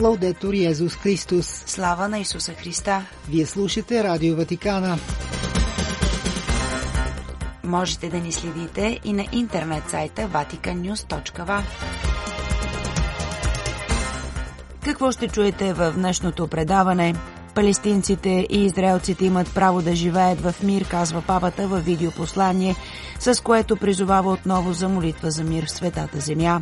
Лаудетор Йезус Христос. Слава на Исуса Христа! Вие слушате Радио Ватикана. Можете да ни следите и на интернет сайта vaticannews.va. Какво ще чуете в днешното предаване? Палестинците и израелците имат право да живеят в мир, казва папата във видеопослание, с което призовава отново за молитва за мир в светата земя.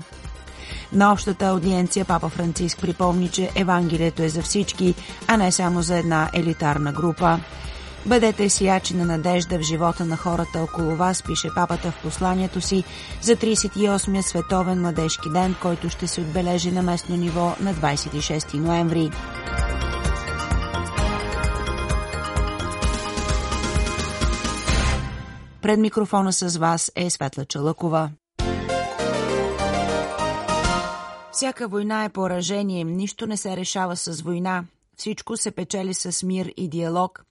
На общата аудиенция папа Франциск припомни, че Евангелието е за всички, а не само за една елитарна група. Бъдете сиячи на надежда в живота на хората около вас, пише папата в посланието си за 38-я световен младежки ден, който ще се отбележи на местно ниво на 26 ноември. Пред микрофона с вас е Светла Чалъкова. Всяка война е поражение, нищо не се решава с война, всичко се печели с мир и диалог.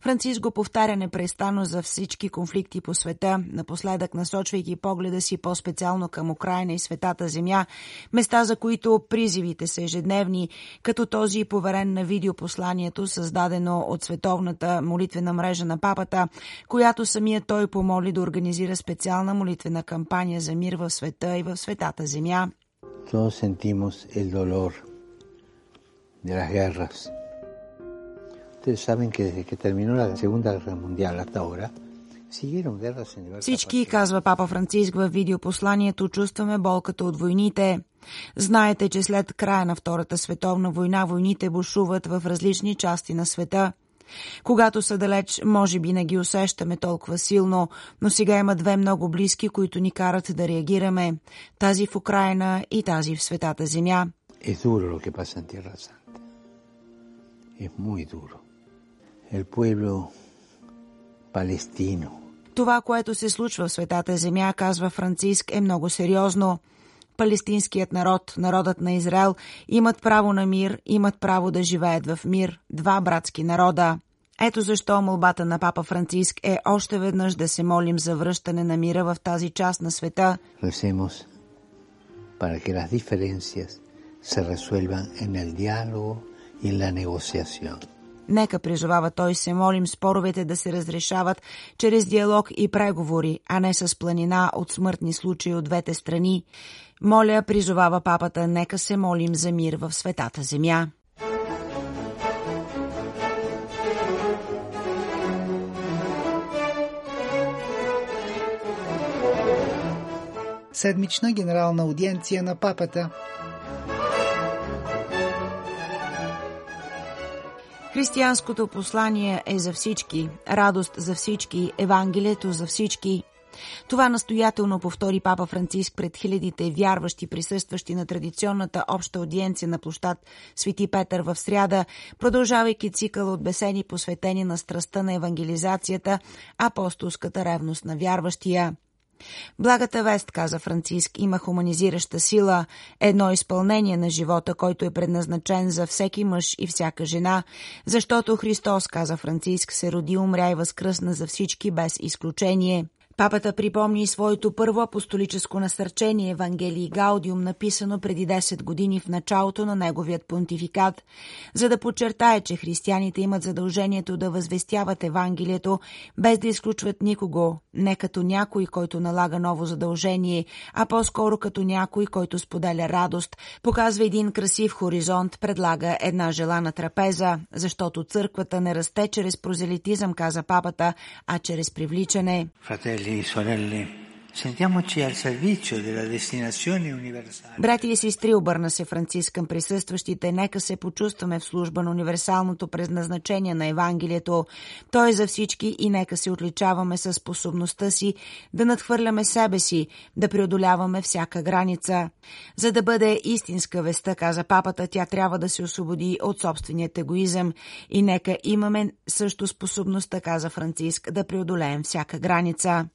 Франциск го повтаря непрестанно за всички конфликти по света, напоследък насочвайки погледа си по-специално към Украина и светата земя, места за които призивите са ежедневни, като този поверен на видеопосланието, създадено от Световната молитвена мрежа на папата, която самия той помоли да организира специална молитвена кампания за мир в света и в светата земя. Todos sentimos el dolor de las guerras. Ustedes saben que desde que terminó la Segunda Guerra Mundial hasta ahora, Всички, казва папа Франциск в видеопосланието, чувстваме болката от войните. Знаете, че след края на Втората световна война войните бушуват в различни части на света. Когато са далеч, може би не ги усещаме толкова силно, но сега има две много близки, които ни карат да реагираме. Тази в Украина и тази в Светата земя. Es duro lo que pasa en Tierra Santa. Es muy duro. El pueblo palestino, Това, което се случва в Светата земя, казва Франциск, е много сериозно. Палестинският народ, народът на Израел, имат право на мир, имат право да живеят в мир. Два братски народа. Ето защо молбата на папа Франциск е още веднъж да се молим за връщане на мира в тази част на света, para que las diferencias se resuelvan en el diálogo y en la negociación. Нека призовава той се молим споровете да се разрешават чрез диалог и преговори, а не с планина от смъртни случаи от двете страни. Моля, призовава папата, нека се молим за мир в светата земя. Седмична генерална аудиенция на папата. Християнското послание е за всички, радост за всички, Евангелието за всички. Това настоятелно повтори папа Франциск пред хилядите вярващи, присъстващи на традиционната обща аудиенция на площад Свети Петър в сряда, продължавайки цикъл от бесени посветени на страстта на евангелизацията, апостолската ревност на вярващия. Благата вест, каза Франциск, има хуманизираща сила, едно изпълнение на живота, който е предназначен за всеки мъж и всяка жена, защото Христос, каза Франциск, се роди, умря и възкръсна за всички без изключение. Папата припомни своето първо апостолическо насърчение Евангелии Гаудиум, написано преди 10 години в началото на неговият понтификат, за да подчертае, че християните имат задължението да възвестяват Евангелието, без да изключват никого, не като някой, който налага ново задължение, а по-скоро като някой, който споделя радост, показва един красив хоризонт, предлага една желана трапеза, защото църквата не расте чрез прозелитизъм, каза папата, а чрез привличане. Fratelli lì, sorelle. Брати и сестри, обърна се Франциск към присъстващите, нека се почувстваме в служба на универсалното предназначение на Евангелието. Той е за всички и нека се отличаваме със способността си да надхвърляме себе си, да преодоляваме всяка граница. За да бъде истинска веста, каза папата, тя трябва да се освободи от собственият егоизъм и нека имаме също способността, каза Франциск, да преодолеем всяка граница.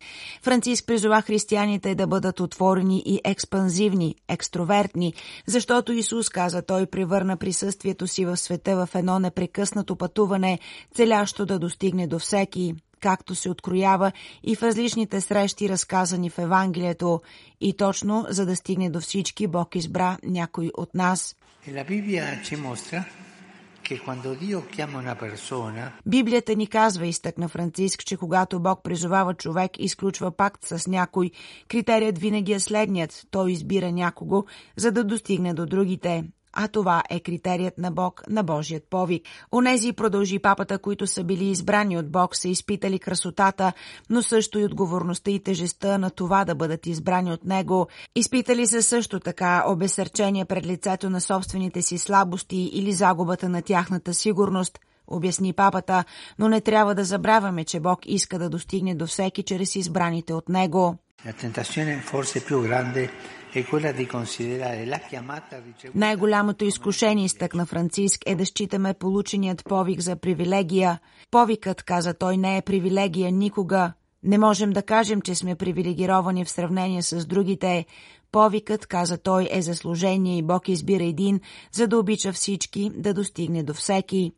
Франциск призова християните да бъдат отворени и експанзивни, екстровертни, защото Исус, каза той, превърна присъствието си в света в едно непрекъснато пътуване, целящо да достигне до всеки. както се откроява и в различните срещи, разказани в Евангелието. И точно, за да стигне до всички, Бог избра някой от нас. Библията ни казва, изтъкна Франциск, че когато Бог призовава човек и изключва пакт с някой, критерият винаги е следният. Той избира някого, за да достигне до другите а това е критерият на Бог на Божият повик. Онези, продължи папата, които са били избрани от Бог, са изпитали красотата, но също и отговорността и тежестта на това да бъдат избрани от Него. Изпитали се също така обесърчение пред лицето на собствените си слабости или загубата на тяхната сигурност – обясни папата, но не трябва да забравяме, че Бог иска да достигне до всеки чрез избраните от Него. Най-голямото изкушение, изтъкна Франциск, е да считаме полученият повик за привилегия. Повикът, каза той, не е привилегия никога. Не можем да кажем, че сме привилегировани в сравнение с другите. Повикът, каза той, е заслужение и Бог избира един, за да обича всички, да достигне до всеки.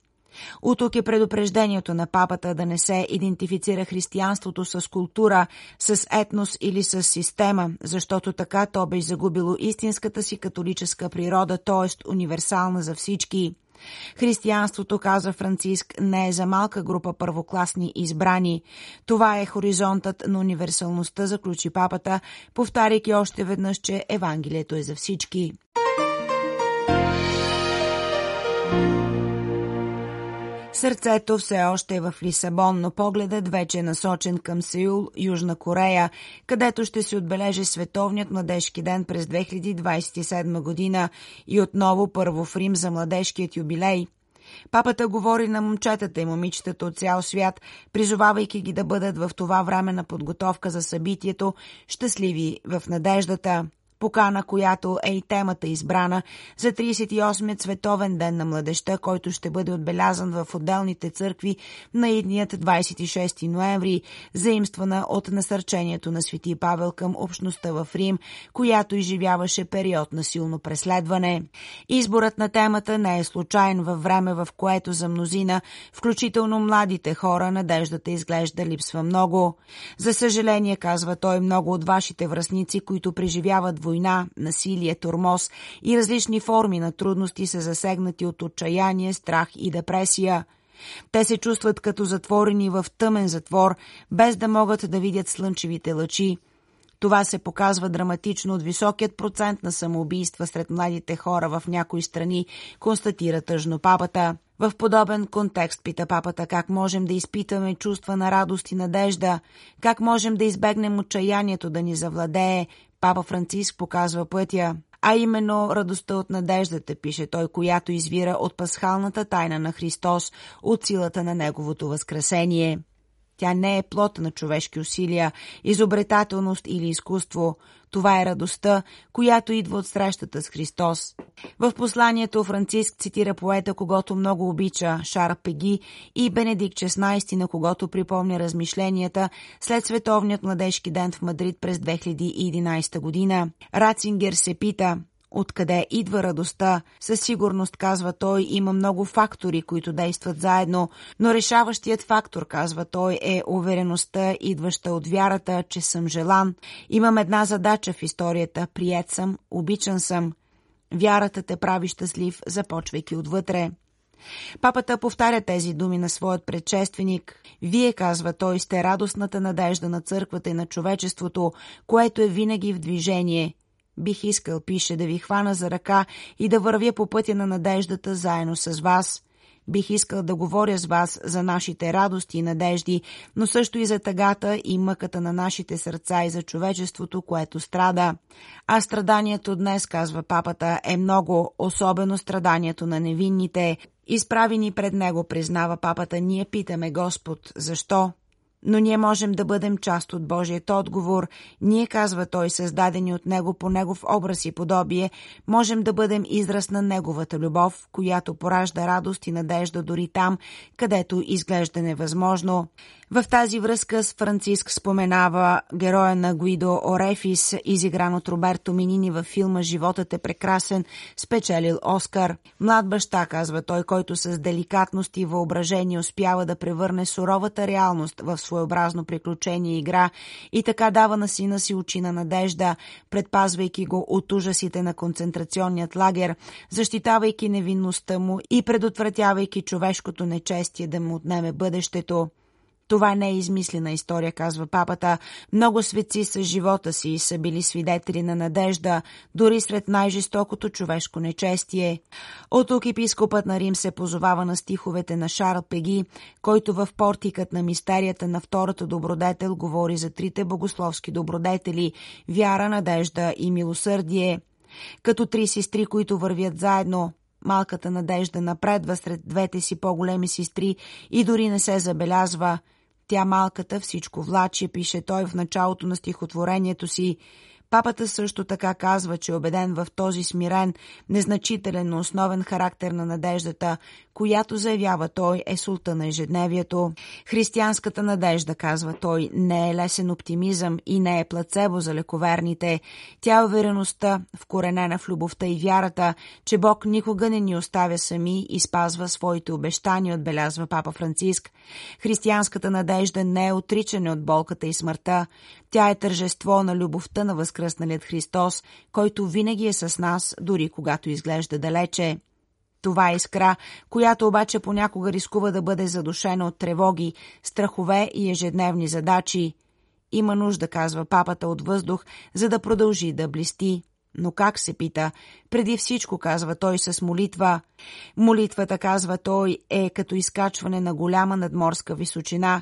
Утук е предупреждението на папата да не се идентифицира християнството с култура, с етнос или с система, защото така то бе загубило истинската си католическа природа, т.е. универсална за всички. Християнството, каза Франциск, не е за малка група първокласни избрани. Това е хоризонтът на универсалността, заключи папата, повтаряйки още веднъж, че Евангелието е за всички. Сърцето все още е в Лисабон, но погледът вече е насочен към Сеул, Южна Корея, където ще се отбележи Световният младежки ден през 2027 година и отново първо в Рим за младежкият юбилей. Папата говори на момчетата и момичетата от цял свят, призовавайки ги да бъдат в това време на подготовка за събитието, щастливи в надеждата покана, която е и темата избрана за 38-ят Световен ден на младеща, който ще бъде отбелязан в отделните църкви на идният 26 ноември, заимствана от насърчението на Свети Павел към общността в Рим, която изживяваше период на силно преследване. Изборът на темата не е случайен във време, в което за мнозина, включително младите хора, надеждата изглежда липсва много. За съжаление, казва той, много от вашите връзници, които преживяват война, война, насилие, тормоз и различни форми на трудности са засегнати от отчаяние, страх и депресия. Те се чувстват като затворени в тъмен затвор, без да могат да видят слънчевите лъчи. Това се показва драматично от високият процент на самоубийства сред младите хора в някои страни, констатира тъжно папата. В подобен контекст пита папата как можем да изпитаме чувства на радост и надежда, как можем да избегнем отчаянието да ни завладее, Папа Франциск показва пътя, а именно радостта от надеждата, пише той, която извира от пасхалната тайна на Христос, от силата на Неговото възкресение. Тя не е плод на човешки усилия, изобретателност или изкуство. Това е радостта, която идва от срещата с Христос. В посланието Франциск цитира поета, когато много обича Шар Пеги и Бенедикт XVI, на когото припомня размишленията след Световният младежки ден в Мадрид през 2011 година. Рацингер се пита – Откъде идва радостта? Със сигурност, казва той, има много фактори, които действат заедно, но решаващият фактор, казва той, е увереността, идваща от вярата, че съм желан. Имам една задача в историята. Прият съм, обичан съм. Вярата те прави щастлив, започвайки отвътре. Папата повтаря тези думи на своят предшественик. Вие, казва той, сте радостната надежда на църквата и на човечеството, което е винаги в движение. Бих искал, пише, да ви хвана за ръка и да вървя по пътя на надеждата заедно с вас. Бих искал да говоря с вас за нашите радости и надежди, но също и за тъгата и мъката на нашите сърца и за човечеството, което страда. А страданието днес, казва папата, е много, особено страданието на невинните. Изправени пред него, признава папата, ние питаме Господ, защо? Но ние можем да бъдем част от Божият отговор. Ние, казва той, създадени от Него по Негов образ и подобие, можем да бъдем израз на Неговата любов, която поражда радост и надежда дори там, където изглежда невъзможно. В тази връзка с Франциск споменава героя на Гуидо Орефис, изигран от Роберто Минини във филма «Животът е прекрасен», спечелил Оскар. Млад баща, казва той, който с деликатност и въображение успява да превърне суровата реалност в своеобразно приключение и игра и така дава на сина си очи на надежда, предпазвайки го от ужасите на концентрационният лагер, защитавайки невинността му и предотвратявайки човешкото нечестие да му отнеме бъдещето. Това не е измислена история, казва папата. Много светци с живота си са били свидетели на надежда, дори сред най-жестокото човешко нечестие. От тук епископът на Рим се позовава на стиховете на Шарл Пеги, който в портикът на мистерията на втората добродетел говори за трите богословски добродетели – вяра, надежда и милосърдие. Като три сестри, които вървят заедно, малката надежда напредва сред двете си по-големи сестри и дори не се забелязва – тя малката всичко влачи, пише той в началото на стихотворението си. Папата също така казва, че е убеден в този смирен, незначителен, но основен характер на надеждата, която заявява той е султа на ежедневието. Християнската надежда, казва той, не е лесен оптимизъм и не е плацебо за лековерните. Тя е увереността, вкоренена в любовта и вярата, че Бог никога не ни оставя сами и спазва своите обещания, отбелязва папа Франциск. Християнската надежда не е отричане от болката и смъртта. Тя е тържество на любовта на възкръсналият Христос, който винаги е с нас, дори когато изглежда далече. Това е искра, която обаче понякога рискува да бъде задушена от тревоги, страхове и ежедневни задачи. Има нужда, казва папата, от въздух, за да продължи да блести. Но как се пита? Преди всичко, казва той с молитва. Молитвата, казва той, е като изкачване на голяма надморска височина.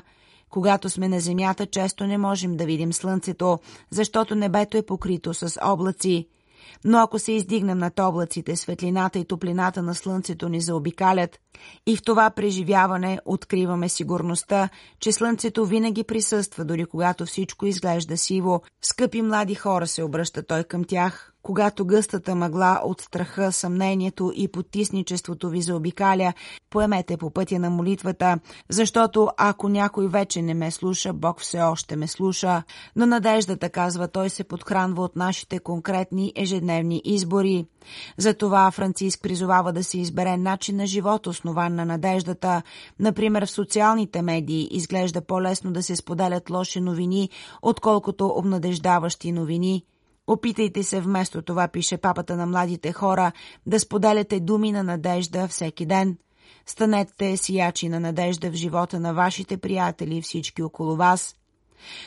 Когато сме на земята, често не можем да видим слънцето, защото небето е покрито с облаци. Но ако се издигнем над облаците, светлината и топлината на слънцето ни заобикалят и в това преживяване откриваме сигурността, че слънцето винаги присъства, дори когато всичко изглежда сиво. Скъпи млади хора се обръща той към тях, когато гъстата мъгла от страха, съмнението и потисничеството ви заобикаля, поемете по пътя на молитвата, защото ако някой вече не ме слуша, Бог все още ме слуша. Но надеждата, казва той, се подхранва от нашите конкретни ежедневни избори. Затова Франциск призовава да се избере начин на живот, основан на надеждата. Например, в социалните медии изглежда по-лесно да се споделят лоши новини, отколкото обнадеждаващи новини. Опитайте се вместо това, пише папата на младите хора, да споделяте думи на надежда всеки ден. Станете сиячи на надежда в живота на вашите приятели и всички около вас.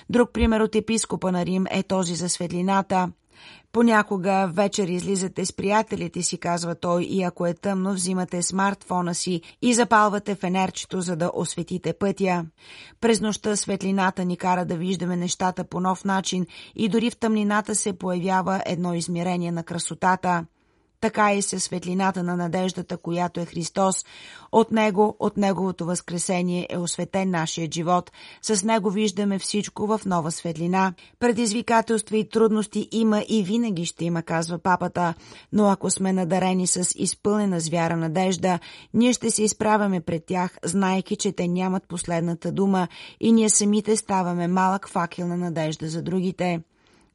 Друг пример от епископа на Рим е този за светлината – Понякога вечер излизате с приятелите си, казва той, и ако е тъмно, взимате смартфона си и запалвате фенерчето, за да осветите пътя. През нощта светлината ни кара да виждаме нещата по нов начин и дори в тъмнината се появява едно измерение на красотата така и със светлината на надеждата, която е Христос. От Него, от Неговото възкресение е осветен нашият живот. С Него виждаме всичко в нова светлина. Предизвикателства и трудности има и винаги ще има, казва папата, но ако сме надарени с изпълнена с вяра надежда, ние ще се изправяме пред тях, знайки, че те нямат последната дума и ние самите ставаме малък факел на надежда за другите.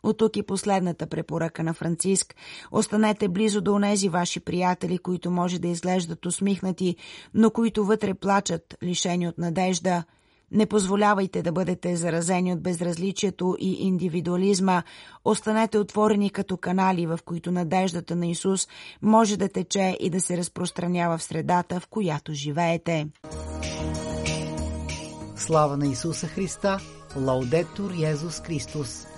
От тук и последната препоръка на Франциск. Останете близо до онези ваши приятели, които може да изглеждат усмихнати, но които вътре плачат, лишени от надежда. Не позволявайте да бъдете заразени от безразличието и индивидуализма. Останете отворени като канали, в които надеждата на Исус може да тече и да се разпространява в средата, в която живеете. Слава на Исуса Христа! Лаудетур Йезус Христос!